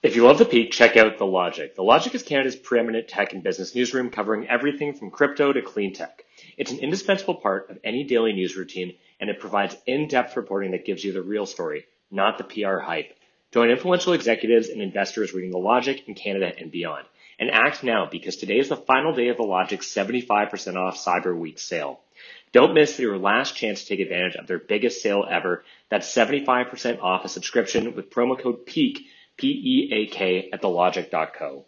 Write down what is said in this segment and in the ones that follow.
If you love the peak, check out The Logic. The Logic is Canada's preeminent tech and business newsroom covering everything from crypto to clean tech. It's an indispensable part of any daily news routine, and it provides in-depth reporting that gives you the real story, not the PR hype. Join influential executives and investors reading The Logic in Canada and beyond. And act now because today is the final day of The Logic's 75% off Cyber Week sale. Don't miss your last chance to take advantage of their biggest sale ever. That's 75% off a subscription with promo code PEAK P-E-A-K at thelogic.co.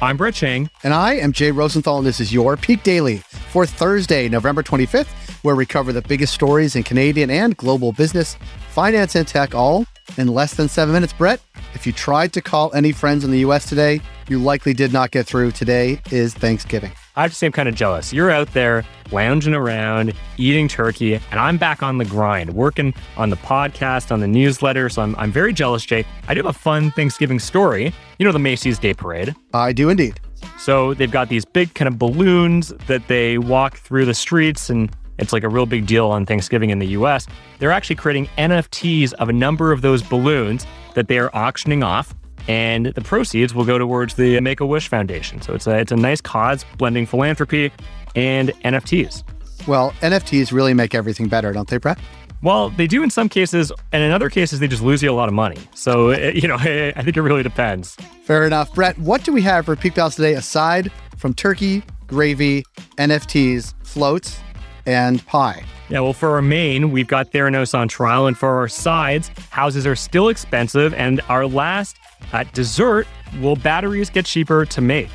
I'm Brett Chang. And I am Jay Rosenthal, and this is your Peak Daily for Thursday, November 25th, where we cover the biggest stories in Canadian and global business, finance, and tech, all in less than seven minutes. Brett, if you tried to call any friends in the US today, you likely did not get through. Today is Thanksgiving. I have to say, I'm kind of jealous. You're out there lounging around, eating turkey, and I'm back on the grind, working on the podcast, on the newsletter. So I'm, I'm very jealous, Jay. I do have a fun Thanksgiving story. You know, the Macy's Day Parade. I do indeed. So they've got these big kind of balloons that they walk through the streets, and it's like a real big deal on Thanksgiving in the US. They're actually creating NFTs of a number of those balloons that they are auctioning off and the proceeds will go towards the Make a Wish Foundation. So it's a it's a nice cause blending philanthropy and NFTs. Well, NFTs really make everything better, don't they, Brett? Well, they do in some cases, and in other cases, they just lose you a lot of money. So, you know, I think it really depends. Fair enough. Brett, what do we have for Peak Pals today aside from turkey, gravy, NFTs, floats, and pie? Yeah, well, for our main, we've got Theranos on trial, and for our sides, houses are still expensive, and our last at dessert, will batteries get cheaper to make?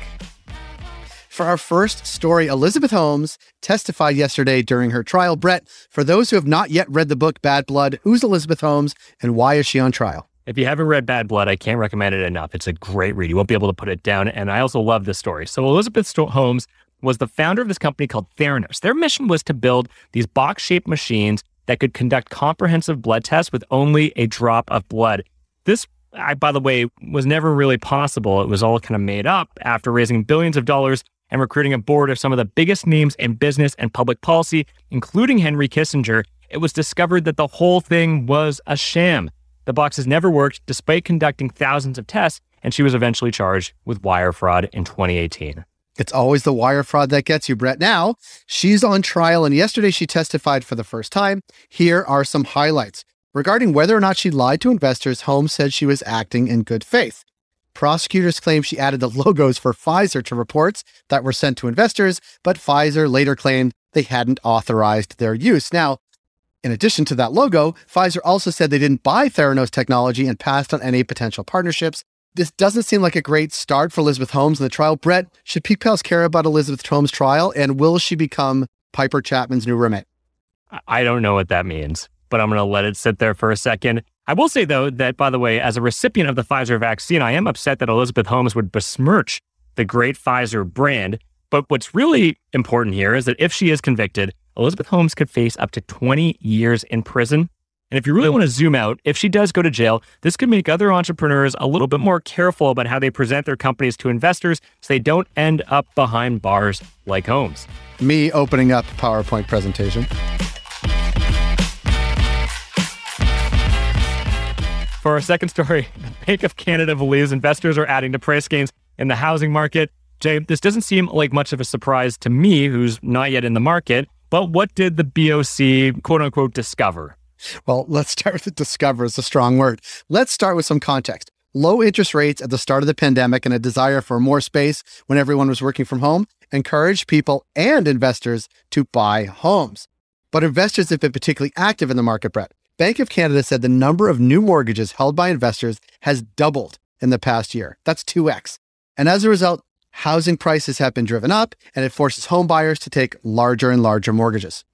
For our first story, Elizabeth Holmes testified yesterday during her trial. Brett, for those who have not yet read the book Bad Blood, who's Elizabeth Holmes and why is she on trial? If you haven't read Bad Blood, I can't recommend it enough. It's a great read. You won't be able to put it down. And I also love this story. So, Elizabeth Holmes was the founder of this company called Theranos. Their mission was to build these box shaped machines that could conduct comprehensive blood tests with only a drop of blood. This I, by the way, was never really possible. It was all kind of made up after raising billions of dollars and recruiting a board of some of the biggest names in business and public policy, including Henry Kissinger. It was discovered that the whole thing was a sham. The boxes never worked despite conducting thousands of tests, and she was eventually charged with wire fraud in 2018. It's always the wire fraud that gets you, Brett. Now, she's on trial, and yesterday she testified for the first time. Here are some highlights. Regarding whether or not she lied to investors, Holmes said she was acting in good faith. Prosecutors claim she added the logos for Pfizer to reports that were sent to investors, but Pfizer later claimed they hadn't authorized their use. Now, in addition to that logo, Pfizer also said they didn't buy Theranos technology and passed on any potential partnerships. This doesn't seem like a great start for Elizabeth Holmes in the trial. Brett, should Peak Pals care about Elizabeth Holmes' trial, and will she become Piper Chapman's new roommate? I don't know what that means but I'm going to let it sit there for a second. I will say, though, that by the way, as a recipient of the Pfizer vaccine, I am upset that Elizabeth Holmes would besmirch the great Pfizer brand. But what's really important here is that if she is convicted, Elizabeth Holmes could face up to 20 years in prison. And if you really want to zoom out, if she does go to jail, this could make other entrepreneurs a little bit more careful about how they present their companies to investors so they don't end up behind bars like Holmes. Me opening up PowerPoint presentation. For our second story, the Bank of Canada believes investors are adding to price gains in the housing market. Jay, this doesn't seem like much of a surprise to me, who's not yet in the market, but what did the BOC quote unquote discover? Well, let's start with the discover is a strong word. Let's start with some context. Low interest rates at the start of the pandemic and a desire for more space when everyone was working from home encouraged people and investors to buy homes. But investors have been particularly active in the market, Brett. Bank of Canada said the number of new mortgages held by investors has doubled in the past year. That's 2x. And as a result, housing prices have been driven up and it forces home buyers to take larger and larger mortgages.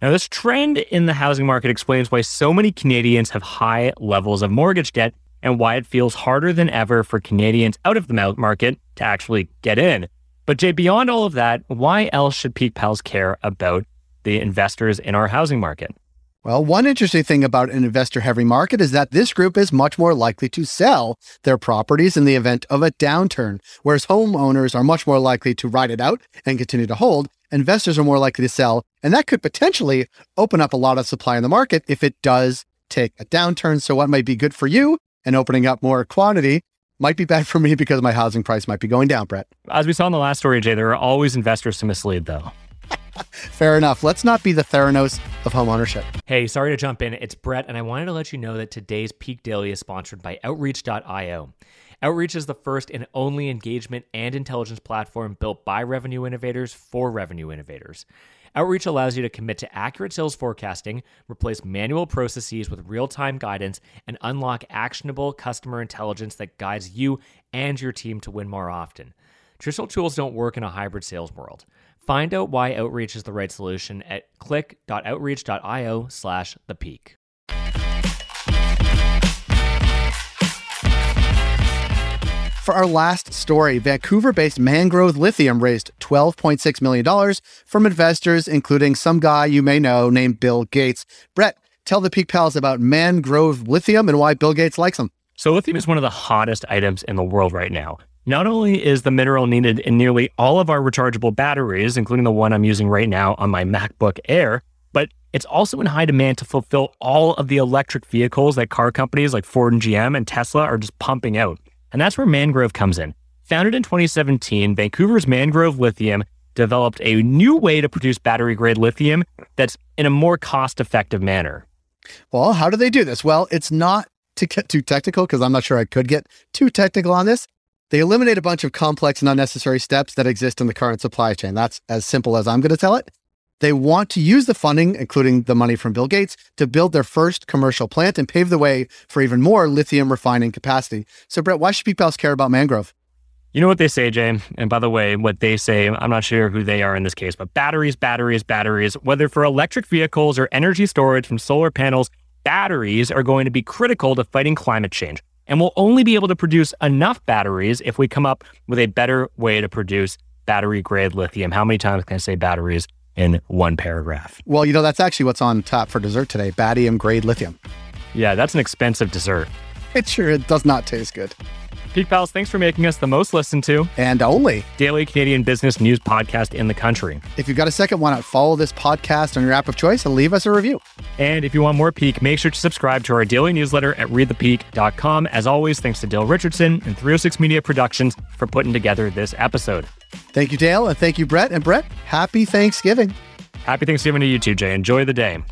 Now, this trend in the housing market explains why so many Canadians have high levels of mortgage debt and why it feels harder than ever for Canadians out of the market to actually get in. But Jay, beyond all of that, why else should Peak Pals care about the investors in our housing market? Well, one interesting thing about an investor heavy market is that this group is much more likely to sell their properties in the event of a downturn, whereas homeowners are much more likely to ride it out and continue to hold. Investors are more likely to sell, and that could potentially open up a lot of supply in the market if it does take a downturn. So, what might be good for you and opening up more quantity might be bad for me because my housing price might be going down, Brett. As we saw in the last story, Jay, there are always investors to mislead, though. Fair enough. Let's not be the Theranos of home ownership. Hey, sorry to jump in. It's Brett, and I wanted to let you know that today's Peak Daily is sponsored by Outreach.io. Outreach is the first and only engagement and intelligence platform built by revenue innovators for revenue innovators. Outreach allows you to commit to accurate sales forecasting, replace manual processes with real time guidance, and unlock actionable customer intelligence that guides you and your team to win more often. Traditional tools don't work in a hybrid sales world. Find out why Outreach is the right solution at click.outreach.io slash the peak. For our last story, Vancouver based Mangrove Lithium raised $12.6 million from investors, including some guy you may know named Bill Gates. Brett, tell the Peak Pals about Mangrove Lithium and why Bill Gates likes them. So, lithium is one of the hottest items in the world right now. Not only is the mineral needed in nearly all of our rechargeable batteries, including the one I'm using right now on my MacBook Air, but it's also in high demand to fulfill all of the electric vehicles that car companies like Ford and GM and Tesla are just pumping out. And that's where Mangrove comes in. Founded in 2017, Vancouver's Mangrove Lithium developed a new way to produce battery grade lithium that's in a more cost effective manner. Well, how do they do this? Well, it's not to get too technical because I'm not sure I could get too technical on this. They eliminate a bunch of complex and unnecessary steps that exist in the current supply chain. That's as simple as I'm going to tell it. They want to use the funding, including the money from Bill Gates, to build their first commercial plant and pave the way for even more lithium refining capacity. So, Brett, why should people care about mangrove? You know what they say, Jay? And by the way, what they say, I'm not sure who they are in this case, but batteries, batteries, batteries, whether for electric vehicles or energy storage from solar panels, batteries are going to be critical to fighting climate change. And we'll only be able to produce enough batteries if we come up with a better way to produce battery grade lithium. How many times can I say batteries in one paragraph? Well, you know, that's actually what's on top for dessert today batium grade lithium. Yeah, that's an expensive dessert. It sure it does not taste good. Peak Pals, thanks for making us the most listened to and only daily Canadian business news podcast in the country. If you've got a second, why not follow this podcast on your app of choice and leave us a review? And if you want more Peak, make sure to subscribe to our daily newsletter at readthepeak.com. As always, thanks to Dale Richardson and 306 Media Productions for putting together this episode. Thank you, Dale, and thank you, Brett. And Brett, happy Thanksgiving. Happy Thanksgiving to you too, Jay. Enjoy the day.